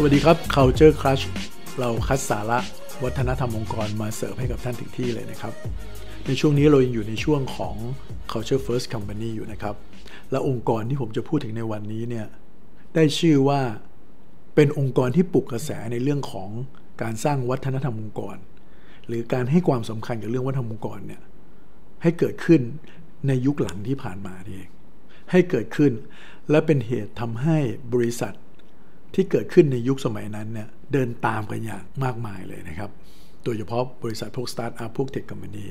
สวัสดีครับ Culture Crush เราคัดสาระวัฒนธรรมองค์กรมาเสิร์ฟให้กับท่านถึงที่เลยนะครับ ในช่วงนี้เรายังอยู่ในช่วงของ Culture First Company อยู่นะครับ และองค์กรที่ผมจะพูดถึงในวันนี้เนี่ยได้ชื่อว่าเป็นองค์กรที่ปลุกกระแสในเรื่องของการสร้างวัฒนธรรมองค์กร หรือการให้ความสำคัญกับเรื่องวัฒนธรรมองค์กรเนี่ยให้เกิดขึ้นในยุคหลังที่ผ่านมาเองให้เกิดขึ้น และเป็นเหตุทำให้บริษัท ที่เกิดขึ้นในยุคสมัยนั้นเนี่ยเดินตามกันอย่างมากมายเลยนะครับ โดยเฉพาะบริษัทพวกสตาร์ทอัพพวก tech company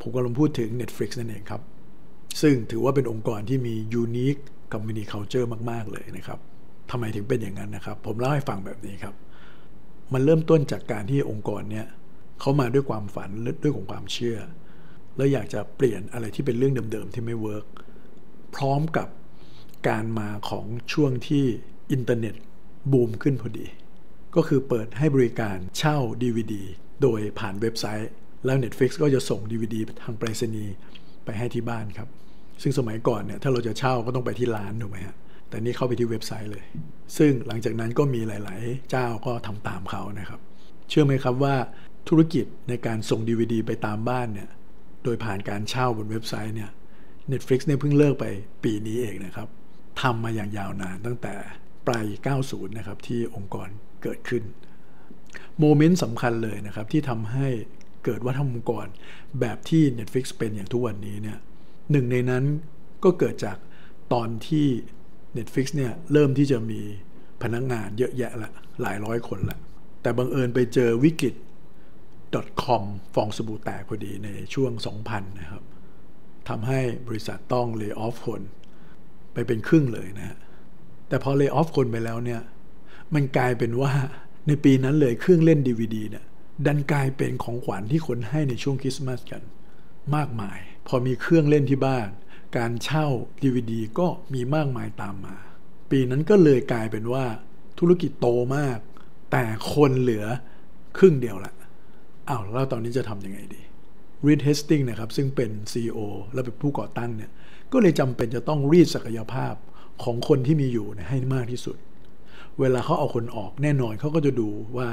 ผมกำลังพูดถึง Netflix นั่นเองครับ ซึ่งถือว่าเป็นองค์กรที่มี unique company culture มาก ๆ เลยนะครับทำไมถึงเป็นอย่างนั้นนะครับ ผมเล่าให้ฟังแบบนี้ครับ มันเริ่มต้นจากการที่องค์กรเนี่ยเขามาด้วยความฝันด้วยของความเชื่อ แล้วอยากจะเปลี่ยนอะไรที่เป็นเรื่องเดิมๆที่ไม่ work พร้อมกับการมาของช่วงที่อินเทอร์เน็ต บูมขึ้นพอดี ก็คือเปิดให้บริการเช่า DVD โดยผ่านเว็บไซต์ แล้ว Netflix ก็จะส่ง DVD ทางไปรษณีย์ไปให้ที่บ้านครับ ซึ่งสมัยก่อนเนี่ยถ้าเราจะเช่าก็ต้องไปที่ร้านถูกไหมฮะแต่นี่เข้าไปที่เว็บไซต์เลย ซึ่งหลังจากนั้นก็มีหลาย ๆ เจ้าก็ทำตามเขานะครับ เชื่อไหมครับว่าธุรกิจในการส่ง DVD ไปตามบ้านเนี่ย โดยผ่านการเช่าบนเว็บไซต์เนี่ย Netflix เนี่ยเพิ่งเลิกไปปีนี้เองนะครับทำมาอย่างยาวนานตั้งแต่ ปลาย 90 นะครับ ที่องค์กรเกิดขึ้น โมเมนต์สำคัญเลยนะครับ ที่ทำให้เกิดวัฒนธรรมองค์กรแบบที่ Netflix เป็นอย่างทุกวันนี้เนี่ยหนึ่งในนั้นก็เกิดจากตอนที่ Netflix เนี่ยเริ่มที่จะมีพนักงงานเยอะแยะละหลายร้อยคนละ แต่บังเอิญไปเจอวิกฤต .com ฟองสบู่แตกพอดีในช่วง 2000 นะครับทำให้บริษัทต้องเลิกออฟคน ไปเป็นครึ่งเลยนะฮะ แต่พอเลิกออฟคนไปแล้วเนี่ย มันกลายเป็นว่าในปีนั้นเลยเครื่องเล่น DVD เนี่ยดันกลายเป็นของขวัญที่คนให้ในช่วงคริสต์มาสกัน มากมาย พอมีเครื่องเล่นที่บ้าน การเช่า DVD ก็มีมากมายตามมา ปีนั้นก็เลยกลายเป็นว่าธุรกิจโตมาก แต่คนเหลือครึ่งเดียวละอ้าวแล้วตอนนี้จะทำยังไงดีรีดเฮสติงนะครับซึ่งเป็น CEO และเป็นผู้ก่อตั้งเนี่ยก็เลยจำเป็นจะต้องรีดศักยภาพ ของคนที่มีอยู่ให้มากที่สุด เวลาเขาเอาคนออกแน่นอนเขาก็จะดูว่า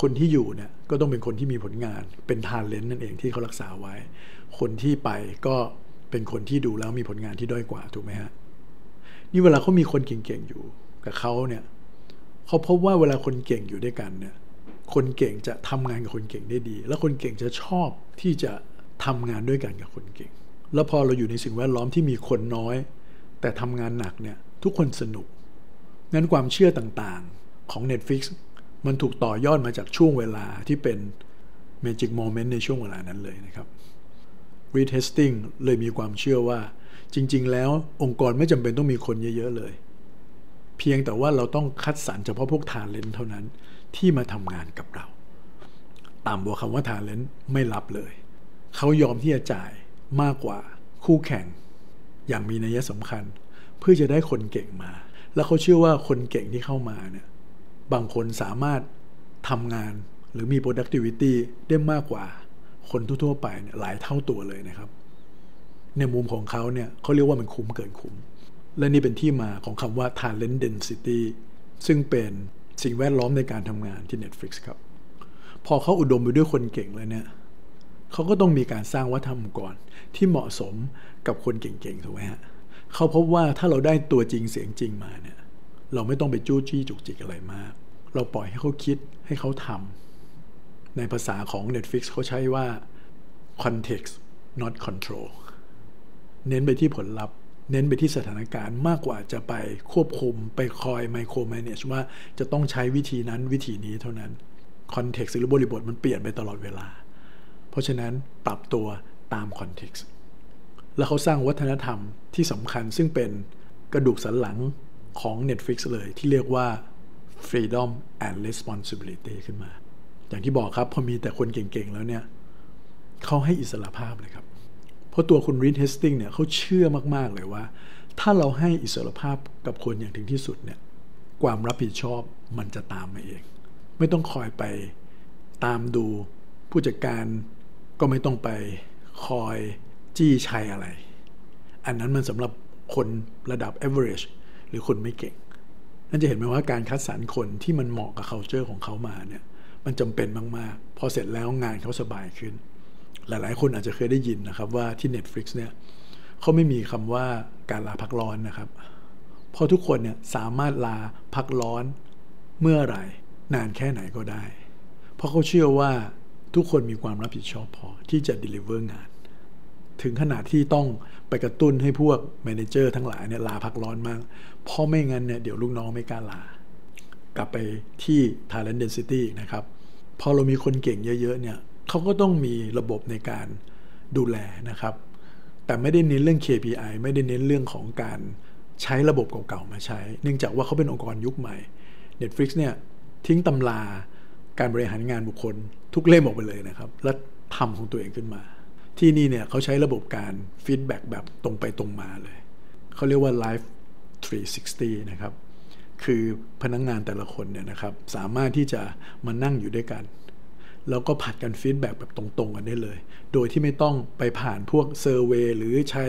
คนที่อยู่เนี่ยก็ต้องเป็นคนที่มีผลงานเป็นทานเลนนั่นเองที่เขารักษาไว้ คนที่ไปก็เป็นคนที่ดูแล้วมีผลงานที่ด้อยกว่าถูกไหมฮะนี่เวลาเขามีคนเก่งๆอยู่กับเขาเนี่ยเขาพบว่าเวลาคนเก่งอยู่ด้วยกันเนี่ยคนเก่งจะทำงานกับคนเก่งได้ดี แล้วคนเก่งจะชอบที่จะทำงานด้วยกันกับคนเก่ง แล้วพอเราอยู่ในสิ่งแวดล้อมที่มีคนน้อย แต่ทำงานหนักเนี่ยทุกคนสนุกงั้นความเชื่อต่างๆของ Netflix มันถูกต่อยอดมาจากช่วงเวลาที่เป็น Magic Moment ในช่วงเวลานั้นเลยนะครับ Retesting เลยมีความเชื่อว่า จริง ๆ แล้วองค์กรไม่จำเป็นต้องมีคนเยอะ ๆ เลย เพียงแต่ว่าเราต้องคัดสรรเฉพาะพวกทาเลนเท่านั้นที่มาทำงานกับเราตามบัวคำว่าทาเลนไม่รับเลย เขายอมที่จะจ่ายมากกว่าคู่แข่ง อย่างมีนัยสำคัญ เพื่อจะได้คนเก่งมา แล้วเขาเชื่อว่าคนเก่งที่เข้ามาเนี่ยบางคนสามารถทำงานหรือมี productivity ได้มากกว่าคนทั่วๆไปเนี่ยหลายเท่าตัวเลยนะครับ ในมุมของเขาเนี่ยเขาเรียกว่ามันคุ้มเกินคุ้ม และนี่เป็นที่มาของคำว่า talent density ซึ่งเป็นสิ่งแวดล้อมในการทำงานที่ Netflix ครับ พอเขาอุดมไปด้วยคนเก่งแล้วเนี่ย เขาก็ต้องมีการสร้างวัฒนธรรมก่อนที่เหมาะสมกับคนเก่งๆถูกไหมฮะเขาพบว่าถ้าเราได้ตัวจริงเสียงจริงมาเนี่ยเราไม่ต้องไปจู้จี้จุกจิกอะไรมาก เราปล่อยให้เขาคิดให้เขาทำในภาษาของ Netflix เขาใช้ว่า context not control เน้นไปที่ผลลัพธ์ เน้นไปที่สถานการณ์มากกว่าจะไปควบคุมไปคอยไมโครแมเนจว่าจะต้องใช้วิธีนั้นวิธีนี้เท่านั้น คอนเท็กซ์หรือบริบทมันเปลี่ยนไปตลอดเวลา เพราะฉะนั้นปรับตัวตามคอนเท็กซ์แล้วเขาสร้างวัฒนธรรมที่สำคัญซึ่งเป็นกระดูกสันหลังของ Netflix เลยที่เรียกว่า freedom and responsibility ขึ้นมา อย่างที่บอกครับ พอมีแต่คนเก่งๆ แล้วเนี่ยเขาให้อิสระภาพเลยครับ เพราะตัวคุณรีดเฮสติงเนี่ยเขาเชื่อมากๆเลยว่า ถ้าเราให้อิสระภาพกับคนอย่างถึงที่สุดเนี่ยความรับผิดชอบมันจะตามมาเอง ไม่ต้องคอยไปตามดูผู้จัดการ ก็ไม่ต้องไปคอยจี้ชัยอะไร อันนั้นมันสำหรับคนระดับ average หรือคนไม่เก่ง นั่นจะเห็นไหมว่าการคัดสรรคนที่มันเหมาะกับ culture ของเขามาเนี่ยมันจำเป็นมาก ๆ พอเสร็จแล้วงานเขาสบายขึ้น หลาย ๆ คนอาจจะเคยได้ยินนะครับว่าที่ Netflix เนี่ยเขาไม่มีคำว่าการลาพักร้อนนะครับ เพราะทุกคนเนี่ยสามารถลาพักร้อนเมื่อไหร่ นานแค่ไหนก็ได้ เพราะเขาเชื่อว่า ทุกคนมีความรับผิดชอบพอที่จะ deliver งาน ถึงขนาดที่ต้องไปกระตุ้นให้พวกแมเนเจอร์ทั้งหลายเนี่ยลาพักร้อนมาก เพราะไม่งั้นเนี่ยเดี๋ยวลูกน้องไม่กล้าลา กลับไปที่ talent density นะครับ พอเรามีคนเก่งเยอะๆเนี่ยเขาก็ต้องมีระบบในการดูแลนะครับ แต่ไม่ได้เน้นเรื่อง KPI ไม่ได้เน้นเรื่องของการใช้ระบบเก่าๆมาใช้ เนื่องจากว่าเขาเป็นองค์กรยุคใหม่ Netflix เนี่ยทิ้งตำรา การบริหารงานบุคคล ทุกเล่มออกไปเลยนะครับ และทำของตัวเองขึ้นมา ที่นี่เนี่ยเขาใช้ระบบการฟีดแบ็กแบบตรงไปตรงมาเลย เขาเรียกว่า Live 360 นะครับ คือพนักงงานแต่ละคนเนี่ยนะครับสามารถที่จะมานั่งอยู่ด้วยกัน แล้วก็ผัดกัน feedback แบบตรงๆกันได้เลย โดยที่ไม่ต้องไปผ่านพวก survey หรือใช้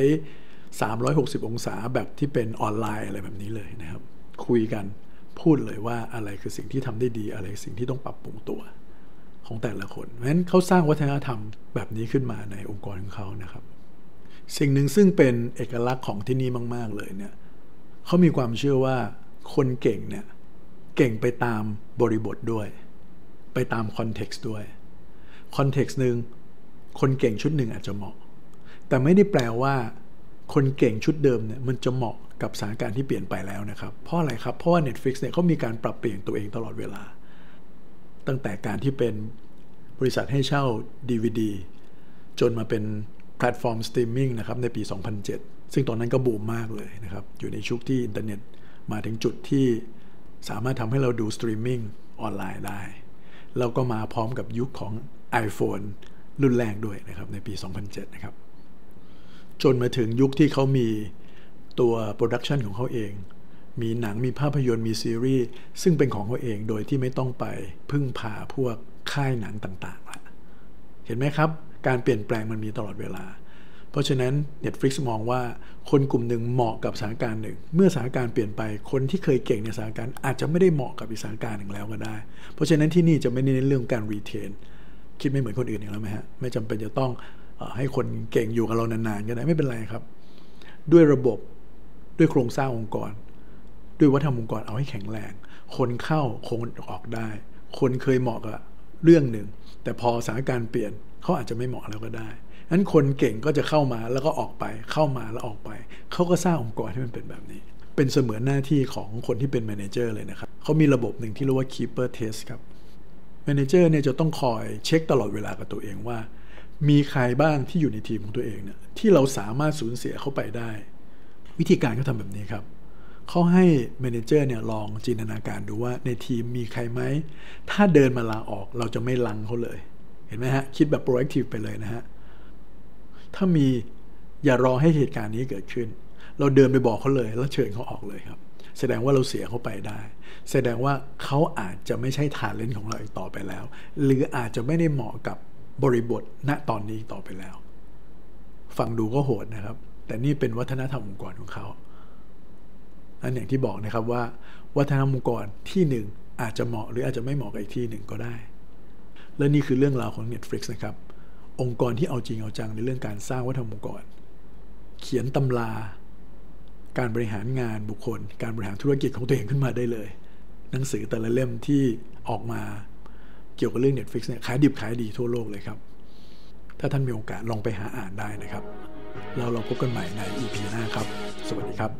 360 องศาแบบที่เป็นออนไลน์อะไรแบบนี้เลยนะครับ คุยกัน พูดเลยว่าอะไรคือสิ่งที่ทำได้ดีอะไรสิ่งที่ต้องปรับปรุงตัวของแต่ละคนเพราะฉะนั้นเขาสร้างวัฒนธรรมแบบนี้ขึ้นมาในองค์กรของเขานะครับ สิ่งหนึ่งซึ่งเป็นเอกลักษณ์ของที่นี่มาก ๆ เลยเนี่ยเขามีความเชื่อว่าคนเก่งเนี่ยเก่งไปตามบริบทด้วย ไปตาม context ด้วย context หนึ่งคนเก่งชุดหนึ่งอาจจะเหมาะ แต่ไม่ได้แปลว่า คนเก่งชุดเดิมเนี่ยมันจะเหมาะ กับสถานการณ์ที่เปลี่ยนไปแล้วนะครับ เพราะอะไรครับ เพราะว่า Netflix เนี่ยเขามีการปรับเปลี่ยนตัวเองตลอดเวลา ตั้งแต่การที่เป็นบริษัทให้เช่า DVD จนมาเป็นแพลตฟอร์มสตรีมมิ่งนะครับในปี 2007 ซึ่งตอนนั้นก็บูมมากเลยนะครับ อยู่ในยุคที่อินเทอร์เน็ตมาถึงจุดที่สามารถทำให้เราดูสตรีมมิ่งออนไลน์ได้ แล้วก็มาพร้อมกับยุคของ iPhone รุ่นแรกด้วยนะครับในปี 2007 นะครับ จนมาถึงยุคที่เขามี ตัว production ของเขาเอง มีหนังมีภาพยนตร์มีซีรีส์ซึ่งเป็นของเขาเองโดยที่ไม่ต้องไปพึ่งพาพวกค่ายหนังต่างๆละเห็นไหมครับ การเปลี่ยนแปลงมันมีตลอดเวลา เพราะฉะนั้น Netflix มองว่าคนกลุ่มหนึ่งเหมาะกับสถานการณ์หนึ่ง เมื่อสถานการณ์เปลี่ยนไปคนที่เคยเก่งในสถานการณ์อาจจะไม่ได้เหมาะกับอีกสถานการณ์หนึ่งแล้วก็ได้ เพราะฉะนั้นที่นี่จะไม่เน้นเรื่องการรีเทนคิดไม่เหมือนคนอื่นอย่างแล้วไหมฮะไม่จำเป็นจะต้องให้คนเก่งอยู่กับเรานานๆก็ได้ไม่เป็นไรครับ ด้วยระบบ ด้วยโครงสร้างองค์กร ด้วยวัฒนธรรมองค์กรเอาให้แข็งแรง คนเข้าคงออกได้ คนเคยเหมาะกับเรื่องหนึ่ง แต่พอสถานการณ์เปลี่ยนเขาอาจจะไม่เหมาะแล้วก็ได้นั้นคนเก่งก็จะเข้ามาแล้วก็ออกไป เข้ามาแล้วออกไป เขาก็สร้างองค์กรให้มันเป็นแบบนี้ เป็นเสมือนหน้าที่ของคนที่เป็น manager เลยนะครับเขามีระบบหนึ่งที่เรียกว่า keeper test ครับ manager เนี่ยจะต้องคอยเช็คตลอดเวลากับตัวเองว่า มีใครบ้างที่อยู่ในทีมของตัวเองเนี่ยที่เราสามารถสูญเสียเขาไปได้ วิธีการเขาทำแบบนี้ครับเขาให้ manager เนี่ยลองจินตนาการดูว่าในทีมมีใครไหม ถ้าเดินมาลาออกเราจะไม่ลังเขาเลย เห็นไหมฮะ คิดแบบ proactive ไปเลยนะฮะ ถ้ามีอย่ารอให้เหตุการณ์นี้เกิดขึ้น เราเดินไปบอกเขาเลย แล้วเชิญเขาออกเลยครับ แสดงว่าเราเสียเขาไปได้ แสดงว่าเขาอาจจะไม่ใช่ฐานเล่นของเราอีกต่อไปแล้ว หรืออาจจะไม่ได้เหมาะกับบริบทณตอนนี้ต่อไปแล้ว ฟังดูก็โหดนะครับ แต่นี่เป็นวัฒนธรรมองค์กรของเขาอันอย่างที่บอกนะครับว่า วัฒนธรรมองค์กรที่หนึ่งอาจจะเหมาะหรืออาจจะไม่เหมาะกับอีกที่หนึ่งก็ได้ และนี่คือเรื่องราวของ Netflix นะครับ องค์กรที่เอาจริงเอาจังในเรื่องการสร้างวัฒนธรรมองค์กร เขียนตำรา การบริหารงานบุคคล การบริหารธุรกิจของตัวเองขึ้นมาได้เลย หนังสือแต่ละเล่มที่ออกมาเกี่ยวกับเรื่อง Netflix เนี่ยขายดิบขายดีทั่วโลกเลยครับ ถ้าท่านมีโอกาสลองไปหาอ่านได้นะครับ แล้วเราพบกันใหม่ใน EP หน้าครับ สวัสดีครับ